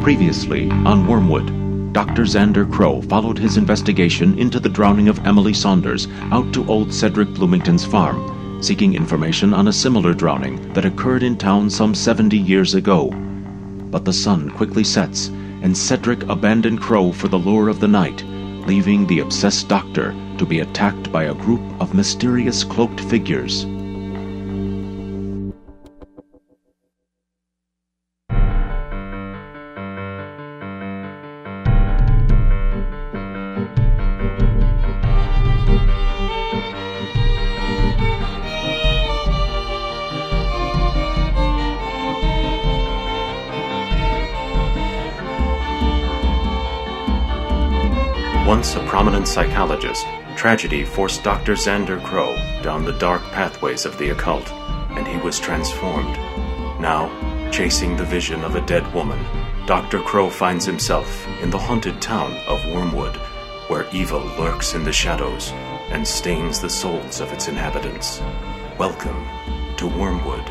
Previously on Wormwood, Dr. Xander Crow followed his investigation into the drowning of Emily Saunders out to old Cedric Bloomington's farm, seeking information on a similar drowning that occurred in town some 70 years ago. But the sun quickly sets, and Cedric abandoned Crow for the lure of the night, leaving the obsessed doctor to be attacked by a group of mysterious cloaked figures. Once a prominent psychologist, tragedy forced Dr. Xander Crow down the dark pathways of the occult, and he was transformed. Now, chasing the vision of a dead woman, Dr. Crow finds himself in the haunted town of Wormwood, where evil lurks in the shadows and stains the souls of its inhabitants. Welcome to Wormwood.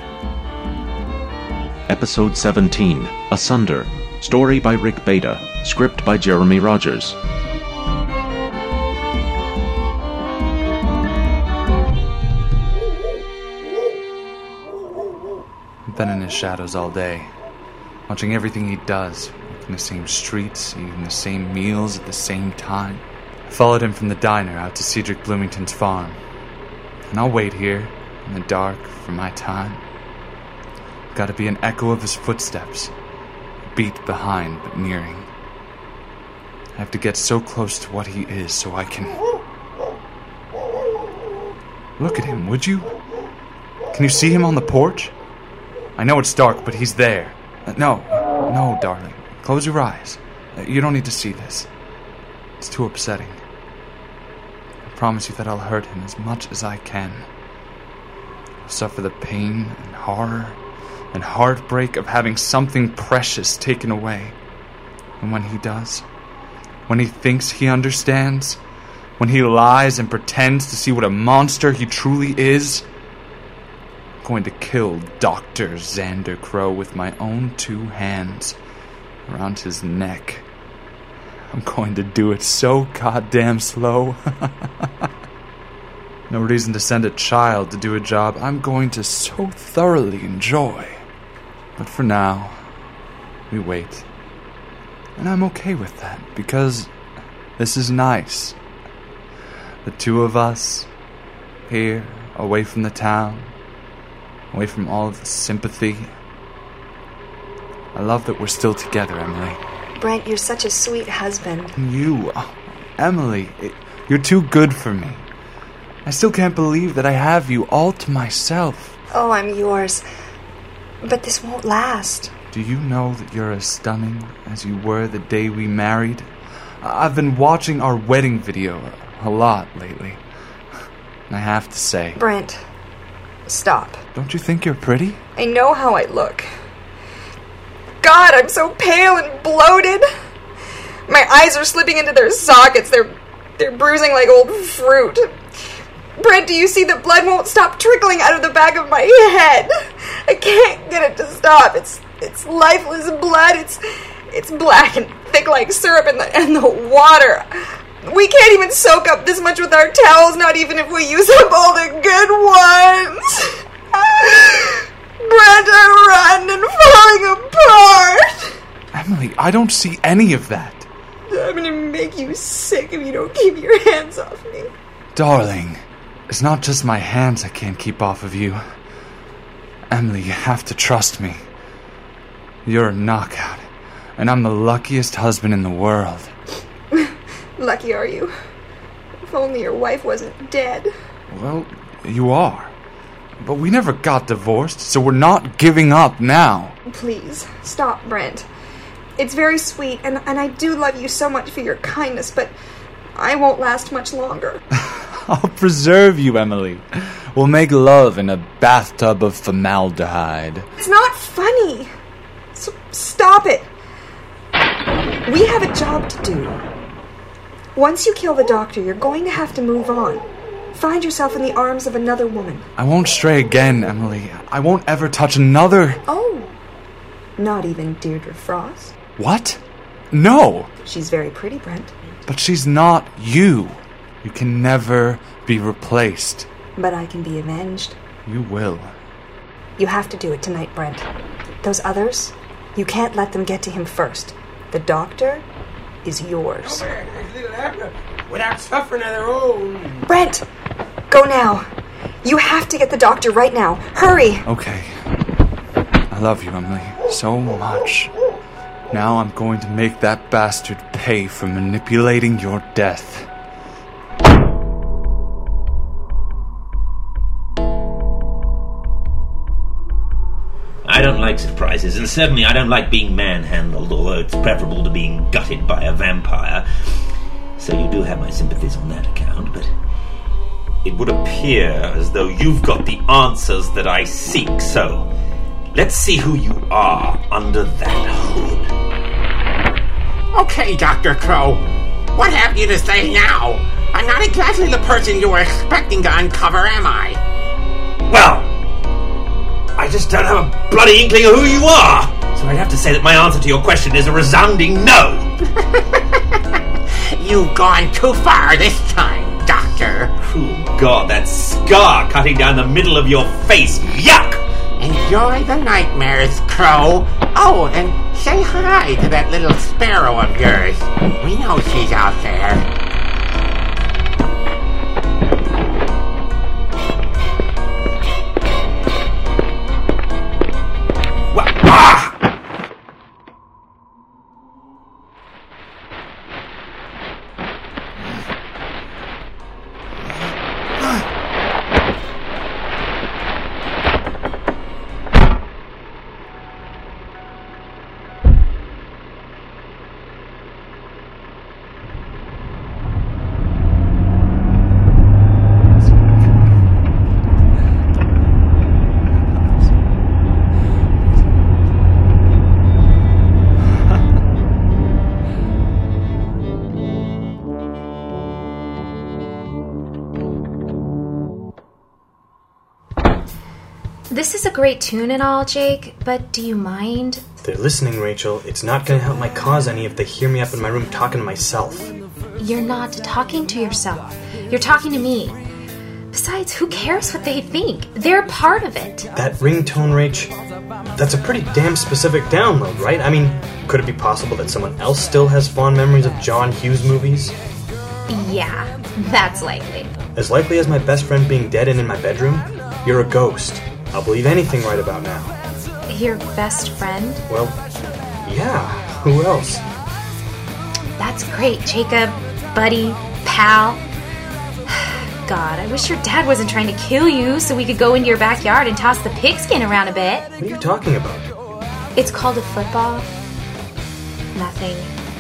Episode 17 Asunder. Story by Rick Beta. Script by Jeremy Rogers. Been in his shadows all day, watching everything he does, walking the same streets, eating the same meals at the same time. I followed him from the diner out to Cedric Bloomington's farm, and I'll wait here in the dark for my time. Gotta be an echo of his footsteps, beat behind but nearing. I have to get so close to what he is so I can. Look at him, would you? Can you see him on the porch? I know it's dark, but he's there. No, no, darling. Close your eyes. You don't need to see this. It's too upsetting. I promise you that I'll hurt him as much as I can. I'll suffer the pain and horror and heartbreak of having something precious taken away. And when he does, when he thinks he understands, when he lies and pretends to see what a monster he truly is, going to kill Dr. Xander Crow with my own two hands around his neck. I'm going to do it so goddamn slow. no reason to send a child to do a job I'm going to so thoroughly enjoy. But for now, we wait. And I'm okay with that because this is nice. The two of us, here, away from the town, away from all of the sympathy. I love that we're still together, Emily. Brent, you're such a sweet husband. You, oh, Emily, it, you're too good for me. I still can't believe that I have you all to myself. Oh, I'm yours. But this won't last. Do you know that you're as stunning as you were the day we married? I've been watching our wedding video a lot lately. And I have to say, Brent, stop. don't you think you're pretty? I know how I look. God, I'm so pale and bloated. My eyes are slipping into their sockets. They're they're bruising like old fruit. Brent, do you see the blood won't stop trickling out of the back of my head? I can't get it to stop. It's it's lifeless blood. It's it's black and thick like syrup and the and the water. We can't even soak up this much with our towels, not even if we use up all the good ones. I'm rotten and falling apart. Emily, I don't see any of that. I'm gonna make you sick if you don't keep your hands off me. Darling, it's not just my hands I can't keep off of you. Emily, you have to trust me. You're a knockout, and I'm the luckiest husband in the world. Lucky are you. If only your wife wasn't dead. Well, you are. But we never got divorced, so we're not giving up now. Please, stop, Brent. It's very sweet, and, and I do love you so much for your kindness, but I won't last much longer. I'll preserve you, Emily. We'll make love in a bathtub of formaldehyde. It's not funny. So stop it. We have a job to do. Once you kill the doctor, you're going to have to move on. Find yourself in the arms of another woman. I won't stray again, Emily. I won't ever touch another. Oh, not even Deirdre Frost? What? No! She's very pretty, Brent. But she's not you. You can never be replaced. But I can be avenged. You will. You have to do it tonight, Brent. Those others, you can't let them get to him first. The doctor is yours. Without suffering of their own. Brent! Go now. You have to get the doctor right now. Hurry! Okay. I love you, Emily, so much. Now I'm going to make that bastard pay for manipulating your death. Like surprises, and certainly I don't like being manhandled, although it's preferable to being gutted by a vampire. So you do have my sympathies on that account, but it would appear as though you've got the answers that I seek, so let's see who you are under that hood. Okay, Dr. Crow. What have you to say now? I'm not exactly the person you were expecting to uncover, am I? Well, I just don't have a bloody inkling of who you are. So I'd have to say that my answer to your question is a resounding no. You've gone too far this time, Doctor. Oh, God, that scar cutting down the middle of your face. Yuck! Enjoy the nightmares, Crow. Oh, and say hi to that little sparrow of yours. We know she's out there. Is a great tune and all, Jake, but do you mind? They're listening, Rachel. It's not to help my cause any if they hear me up in my room talking to myself. You're not talking to yourself. You're talking to me. Besides, who cares what they think? They're part of it. That ringtone, Rach, that's a pretty damn specific download, right? I mean, could it be possible that someone else still has fond memories of John Hughes movies? Yeah, that's likely. As likely as my best friend being dead and in my bedroom? You're a ghost. I'll believe anything right about now. Your best friend? Well, yeah, who else? That's great, Jacob. Buddy, pal. God, I wish your dad wasn't trying to kill you so we could go into your backyard and toss the pigskin around a bit. What are you talking about? It's called a football. Nothing.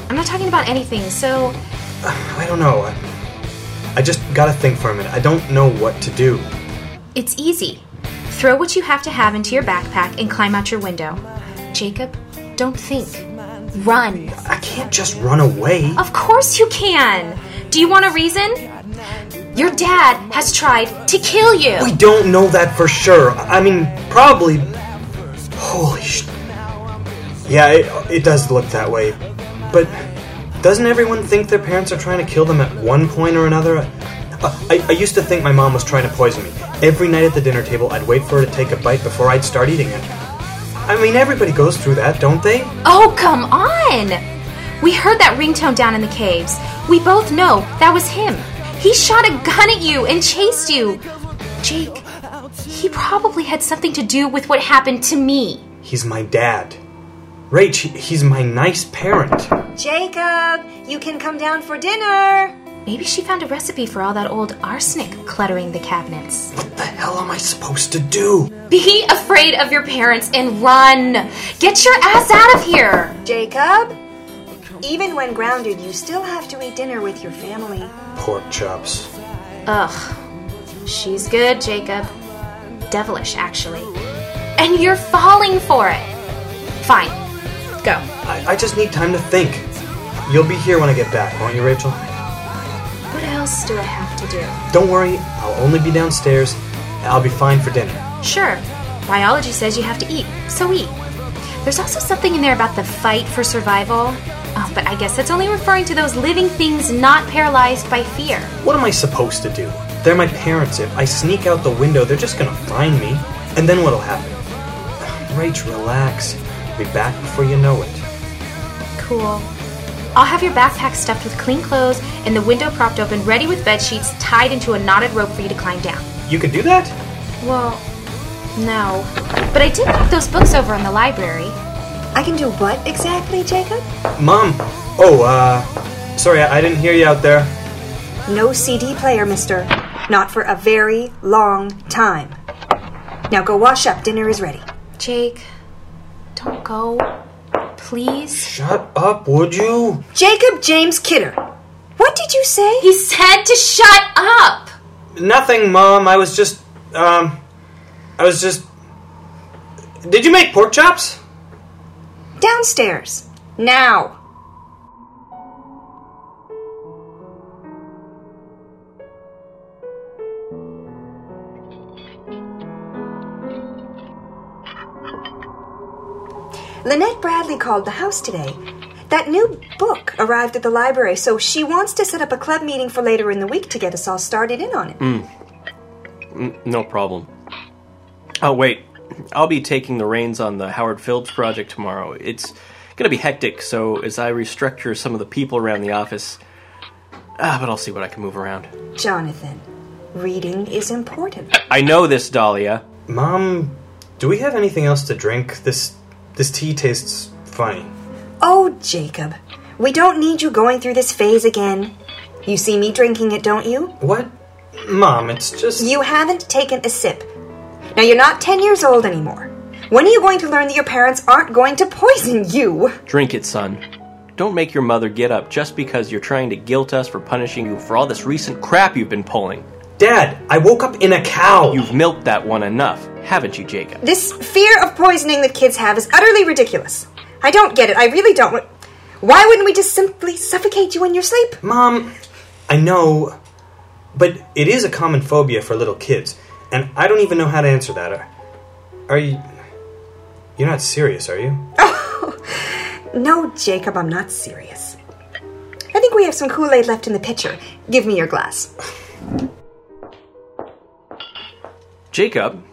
I'm not talking about anything, so I don't know. I, I just gotta think for a minute. I don't know what to do. it's easy. Throw what you have to have into your backpack and climb out your window. Jacob, don't think. Run. I can't just run away. Of course you can. Do you want a reason? Your dad has tried to kill you. We don't know that for sure. I mean, probably. Holy sh. Yeah, it, it does look that way. But doesn't everyone think their parents are trying to kill them at one point or another? Uh, I, I used to think my mom was trying to poison me. Every night at the dinner table, I'd wait for her to take a bite before I'd start eating it. I mean, everybody goes through that, don't they? Oh, come on! We heard that ringtone down in the caves. We both know that was him. He shot a gun at you and chased you. Jake, he probably had something to do with what happened to me. He's my dad. Rach, he's my nice parent. Jacob, you can come down for dinner. Maybe she found a recipe for all that old arsenic cluttering the cabinets. What the hell am I supposed to do? Be afraid of your parents and run. Get your ass out of here. Jacob, even when grounded, you still have to eat dinner with your family. Pork chops. Ugh. She's good, Jacob. Devilish, actually. And you're falling for it. Fine. Go. I, I just need time to think. You'll be here when I get back, won't you, Rachel? What else do I have to do? Don't worry, I'll only be downstairs. I'll be fine for dinner. Sure. Biology says you have to eat, so eat. There's also something in there about the fight for survival. Oh, but I guess that's only referring to those living things not paralyzed by fear. What am I supposed to do? They're my parents. If I sneak out the window, they're just gonna find me. And then what'll happen? Rach, relax. Be back before you know it. Cool. I'll have your backpack stuffed with clean clothes and the window propped open, ready with bed sheets tied into a knotted rope for you to climb down. You could do that? Well, no. But I did knock those books over in the library. I can do what exactly, Jacob? Mom! Oh, uh. Sorry, I I didn't hear you out there. No CD player, mister. Not for a very long time. Now go wash up. Dinner is ready. Jake, don't go. Please. Shut up, would you? Jacob James Kidder. What did you say? He said to shut up! Nothing, Mom. I was just, um. I was just. Did you make pork chops? Downstairs. Now. Lynette Bradley called the house today. That new book arrived at the library, so she wants to set up a club meeting for later in the week to get us all started in on it. No problem. Oh, wait. I'll be taking the reins on the Howard Phillips project tomorrow. It's going to be hectic, so as I restructure some of the people around the office. Ah, but I'll see what I can move around. Jonathan, reading is important. I know this, Dahlia. Mom, do we have anything else to drink? This. This tea tastes funny. Oh, Jacob, we don't need you going through this phase again. You see me drinking it, don't you? What? Mom, it's just. You haven't taken a sip. Now you're not 10 years old anymore. When are you going to learn that your parents aren't going to poison you? Drink it, son. Don't make your mother get up just because you're trying to guilt us for punishing you for all this recent crap you've been pulling. Dad, I woke up in a cow! You've milked that one enough, haven't you, Jacob? This fear of poisoning that kids have is utterly ridiculous. I don't get it. I really don't. Why wouldn't we just simply suffocate you in your sleep? Mom, I know, but it is a common phobia for little kids, and I don't even know how to answer that. Are, are you. You're not serious, are you? No, Jacob, I'm not serious. I think we have some Kool Aid left in the pitcher. Give me your glass. Jacob,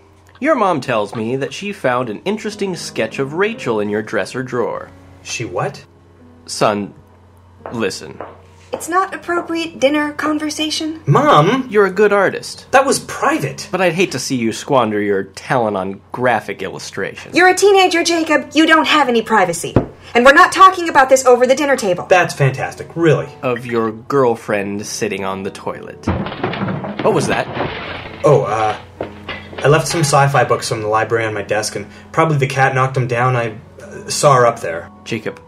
your mom tells me that she found an interesting sketch of Rachel in your dresser drawer. She what? Son, listen. It's not appropriate dinner conversation. Mom, You're a good artist, that was private. but I'd hate to see you squander your talent on graphic illustration. You're a teenager, Jacob. You don't have any privacy. And we're not talking about this over the dinner table. That's fantastic, really. of your girlfriend sitting on the toilet. What was that? Oh, uh. I left some sci fi books from the library on my desk, and probably the cat knocked them down. I uh, saw her up there. Jacob,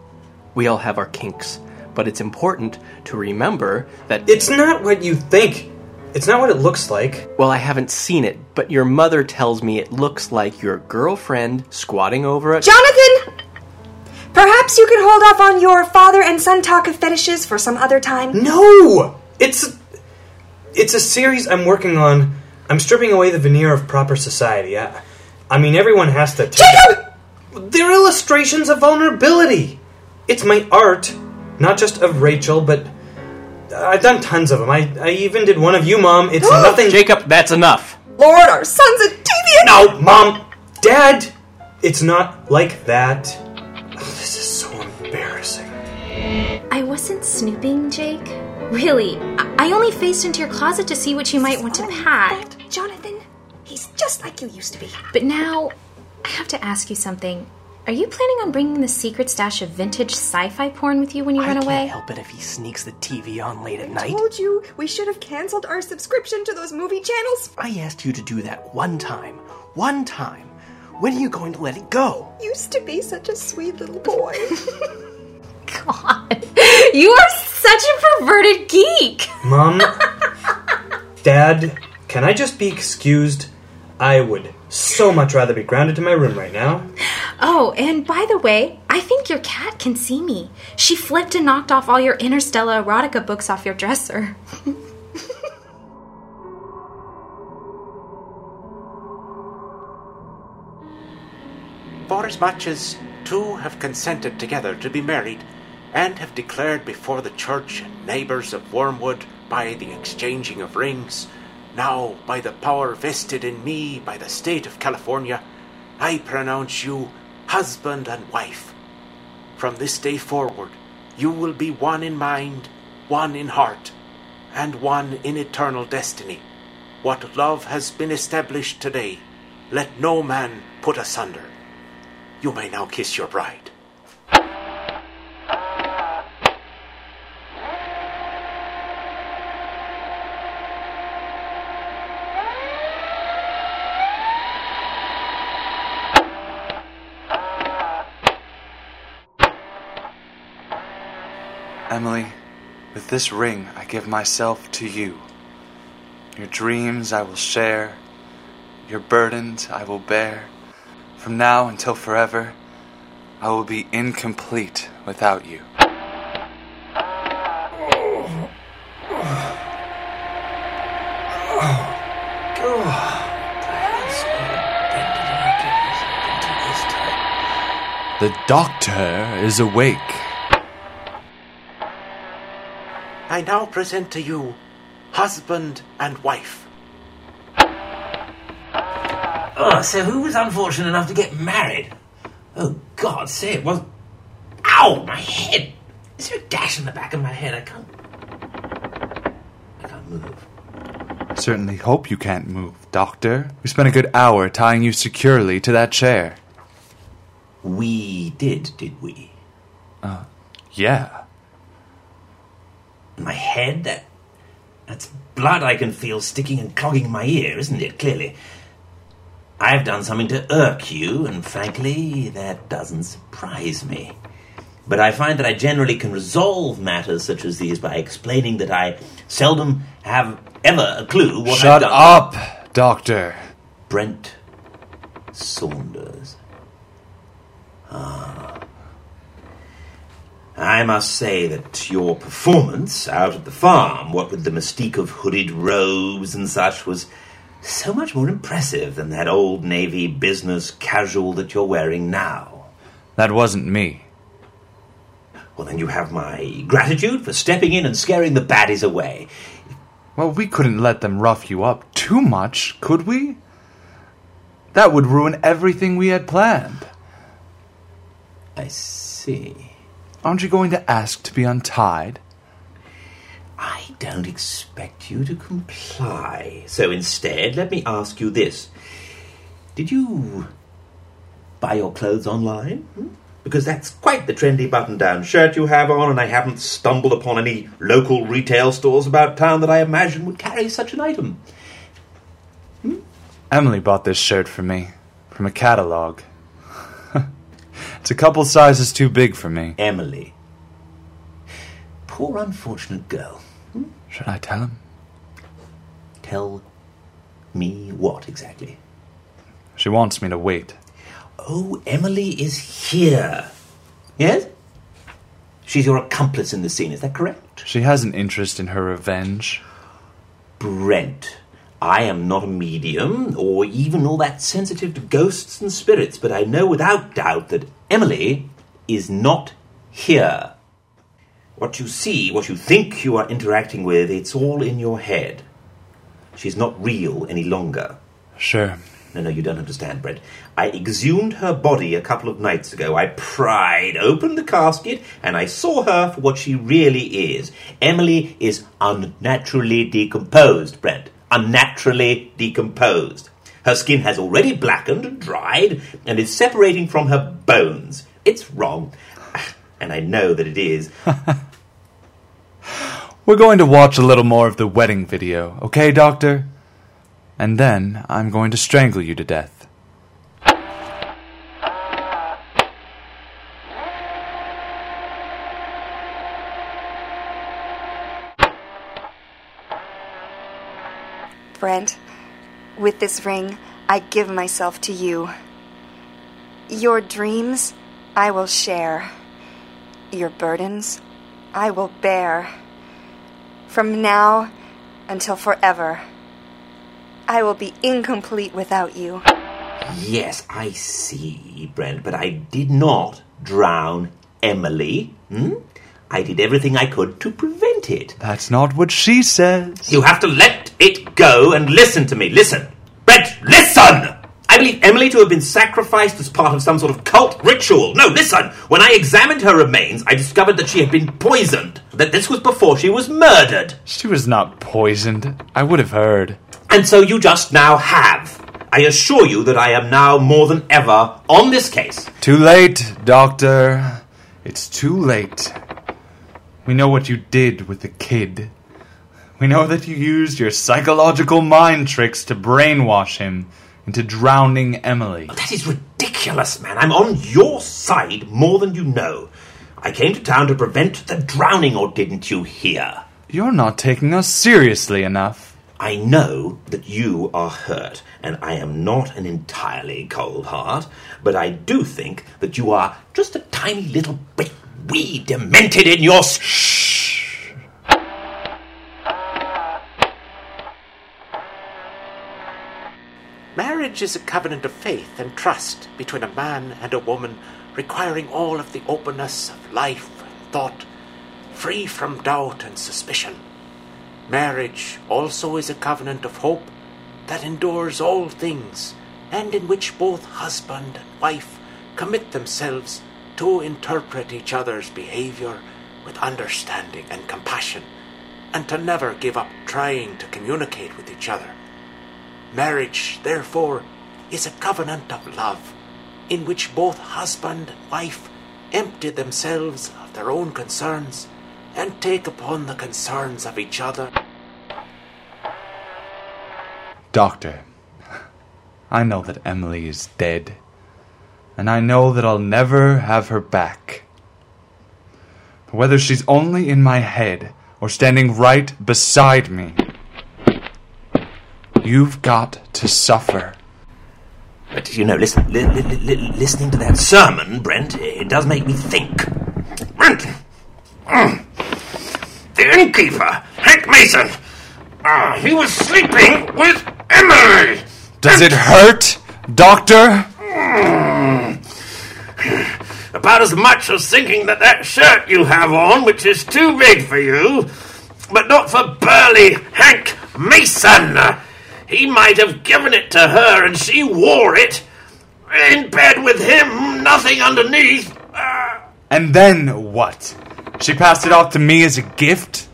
we all have our kinks, but it's important to remember that It's not what you think. It's not what it looks like. well, I haven't seen it, but your mother tells me it looks like your girlfriend squatting over a Jonathan! Perhaps you can hold off on your father and son talk of fetishes for some other time. No! It's. It's a series I'm working on. I'm stripping away the veneer of proper society. I, I mean, everyone has to. Jacob! They're illustrations of vulnerability. It's my art, not just of Rachel, but I've done tons of them. I, I even did one of you, Mom. It's nothing. Jacob, that's enough. Lord, our son's a deviant! No, Mom! Dad! It's not like that. Oh, this is so embarrassing. I wasn't snooping, Jake. Really, I I only faced into your closet to see what you might want to pack. Jonathan, he's just like you used to be. But now, I have to ask you something. Are you planning on bringing the secret stash of vintage sci fi porn with you when you I run can't away? help it if he sneaks the TV on late at night. I told you we should have canceled our subscription to those movie channels. I asked you to do that one time. One time. When are you going to let it go? Used to be such a sweet little boy. God, you are such a perverted geek. Mom, Dad, can I just be excused? I would so much rather be grounded to my room right now. Oh, and by the way, I think your cat can see me. She flipped and knocked off all your Interstellar erotica books off your dresser. For as much as two have consented together to be married, and have declared before the church and neighbors of Wormwood by the exchanging of rings, now by the power vested in me by the state of California, I pronounce you husband and wife. From this day forward, you will be one in mind, one in heart, and one in eternal destiny. What love has been established today, let no man put asunder. You may now kiss your bride. Emily, with this ring I give myself to you. Your dreams I will share, your burdens I will bear. From now until forever, I will be incomplete without you. The doctor is awake. I now present to you husband and wife. Oh, so who was unfortunate enough to get married? Oh, God, say it was. Ow, my head! Is there a gash in the back of my head? I can't. I can't move. I certainly hope you can't move, Doctor. We spent a good hour tying you securely to that chair. We did, did we? Uh, yeah. My head? That. That's blood I can feel sticking and clogging my ear, isn't it? Clearly. I've done something to irk you, and frankly, that doesn't surprise me. But I find that I generally can resolve matters such as these by explaining that I seldom have ever a clue what I've Shut done. up, Doctor. Brent Saunders. Ah. I must say that your performance out at the farm, what with the mystique of hooded robes and such, was so much more impressive than that old Navy business casual that you're wearing now. That wasn't me. Well, then you have my gratitude for stepping in and scaring the baddies away. Well, we couldn't let them rough you up too much, could we? That would ruin everything we had planned. I see. Aren't you going to ask to be untied? I don't expect you to comply. So instead, let me ask you this. Did you buy your clothes online? Hmm? Because that's quite the trendy button down shirt you have on, and I haven't stumbled upon any local retail stores about town that I imagine would carry such an item. Emily bought this shirt for me from a catalog. It's a couple sizes too big for me. Emily. Poor unfortunate girl. Hmm? Should I tell him? Tell me what exactly? She wants me to wait. Oh, Emily is here. Yes? She's your accomplice in the scene, is that correct? She has an interest in her revenge. Brent, I am not a medium or even all that sensitive to ghosts and spirits, but I know without doubt that Emily is not here. What you see, what you think you are interacting with, it's all in your head. She's not real any longer. Sure. No, no, you don't understand, Brent. I exhumed her body a couple of nights ago. I pried open the casket and I saw her for what she really is. Emily is unnaturally decomposed, Brent. Unnaturally decomposed. Her skin has already blackened and dried and is separating from her bones. It's wrong. And I know that it is. We're going to watch a little more of the wedding video, okay, Doctor? And then I'm going to strangle you to death. Brent, with this ring, I give myself to you. Your dreams, I will share. Your burdens, I will bear. From now until forever, I will be incomplete without you. Yes, I see, Brent, but I did not drown Emily. Hmm? I did everything I could to prevent it. That's not what she says. You have to let it go and listen to me. Listen. Brent, listen! I believe Emily to have been sacrificed as part of some sort of cult ritual. No, listen! When I examined her remains, I discovered that she had been poisoned. That this was before she was murdered. She was not poisoned. I would have heard. And so you just now have. I assure you that I am now more than ever on this case. Too late, Doctor. It's too late. We know what you did with the kid. We know that you used your psychological mind tricks to brainwash him into drowning Emily. Oh, that is ridiculous, man. I'm on your side more than you know. I came to town to prevent the drowning, or didn't you hear? You're not taking us seriously enough. I know that you are hurt, and I am not an entirely cold heart, but I do think that you are just a tiny little bit wee demented in your. Shh! Marriage is a covenant of faith and trust between a man and a woman, requiring all of the openness of life and thought, free from doubt and suspicion. Marriage also is a covenant of hope that endures all things, and in which both husband and wife commit themselves to interpret each other's behavior with understanding and compassion, and to never give up trying to communicate with each other. Marriage, therefore, is a covenant of love, in which both husband and wife empty themselves of their own concerns and take upon the concerns of each other. Doctor, I know that Emily is dead, and I know that I'll never have her back. But whether she's only in my head or standing right beside me, you've got to suffer. But you know, listen, li- li- li- listening to that sermon, Brent, it does make me think. Brent, mm, the innkeeper, Hank Mason, uh, he was sleeping with Emily. Does it hurt, Doctor? About as much as thinking that that shirt you have on, which is too big for you, but not for burly Hank Mason. He might have given it to her and she wore it. In bed with him, nothing underneath. Uh, And then what? She passed it off to me as a gift?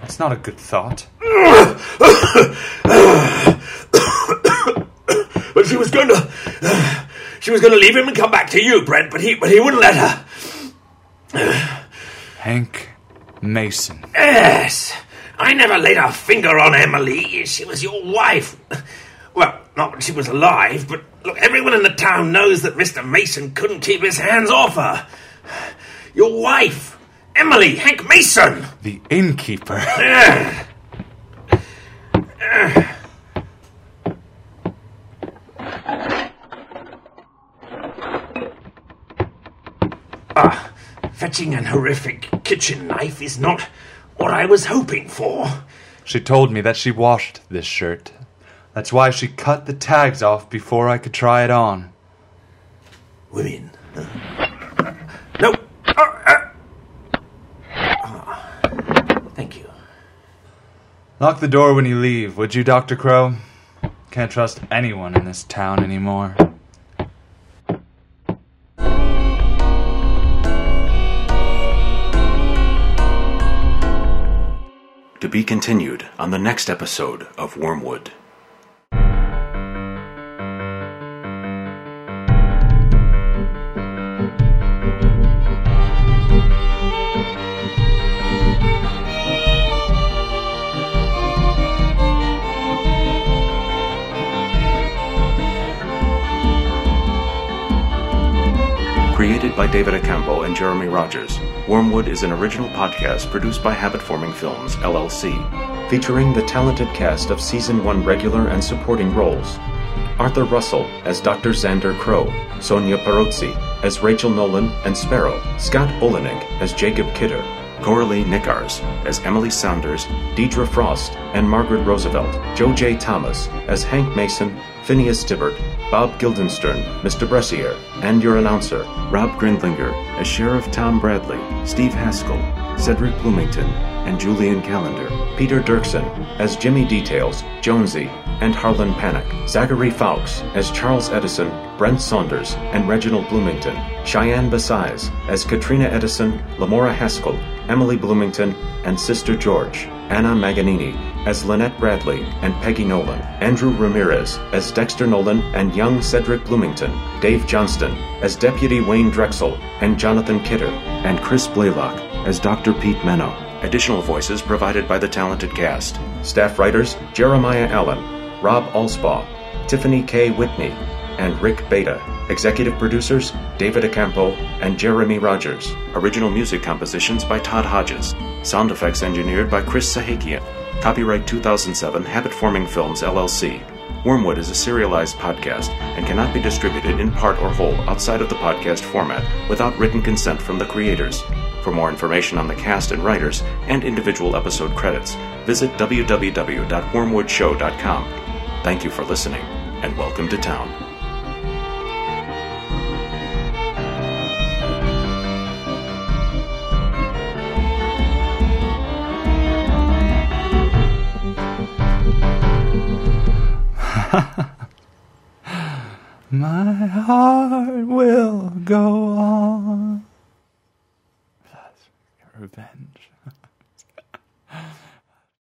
That's not a good thought. but she was going to. She was going to leave him and come back to you, Brent, but he, but he wouldn't let her. Hank Mason. Yes. I never laid a finger on Emily. She was your wife. Well, not when she was alive, but look, everyone in the town knows that Mr. Mason couldn't keep his hands off her. Your wife, Emily, Hank Mason. The innkeeper. Ah, an horrific kitchen knife is not what I was hoping for. She told me that she washed this shirt. That's why she cut the tags off before I could try it on. Women. No. Uh, uh. Ah, Thank you. Lock the door when you leave, would you, Dr. Crow? Can't trust anyone in this town anymore. To be continued on the next episode of Wormwood. Created by David Acampo and Jeremy Rogers, Wormwood is an original podcast produced by Habit Forming Films, LLC, featuring the talented cast of Season 1 regular and supporting roles. Arthur Russell as Dr. Xander Crow, Sonia Perozzi as Rachel Nolan and Sparrow, Scott Olenek as Jacob Kidder, Coralie Nickars as Emily Saunders, Deidre Frost and Margaret Roosevelt, Joe J. Thomas as Hank Mason, Phineas Tibbert, Bob Guildenstern, Mr. Bressier, and your announcer, Rob Grindlinger, as Sheriff Tom Bradley, Steve Haskell, Cedric Bloomington, and Julian Calendar, Peter Dirksen as Jimmy Details, Jonesy, and Harlan Panic, Zachary Fawkes as Charles Edison, Brent Saunders, and Reginald Bloomington, Cheyenne Basaiz as Katrina Edison, Lamora Haskell, Emily Bloomington, and Sister George, Anna Maganini as Lynette Bradley and Peggy Nolan, Andrew Ramirez as Dexter Nolan and young Cedric Bloomington, Dave Johnston as Deputy Wayne Drexel and Jonathan Kidder, and Chris Blaylock as Dr. Pete Menno. Additional voices provided by the talented cast. Staff writers Jeremiah Allen, Rob Alspaugh, Tiffany K. Whitney, and Rick Beta. Executive producers David Acampo and Jeremy Rogers. Original music compositions by Todd Hodges. Sound effects engineered by Chris Sahakian. Copyright 2007 Habit Forming Films LLC. Wormwood is a serialized podcast and cannot be distributed in part or whole outside of the podcast format without written consent from the creators. For more information on the cast and writers and individual episode credits, visit www.wormwoodshow.com. Thank you for listening, and welcome to town. My heart will go on. That's revenge.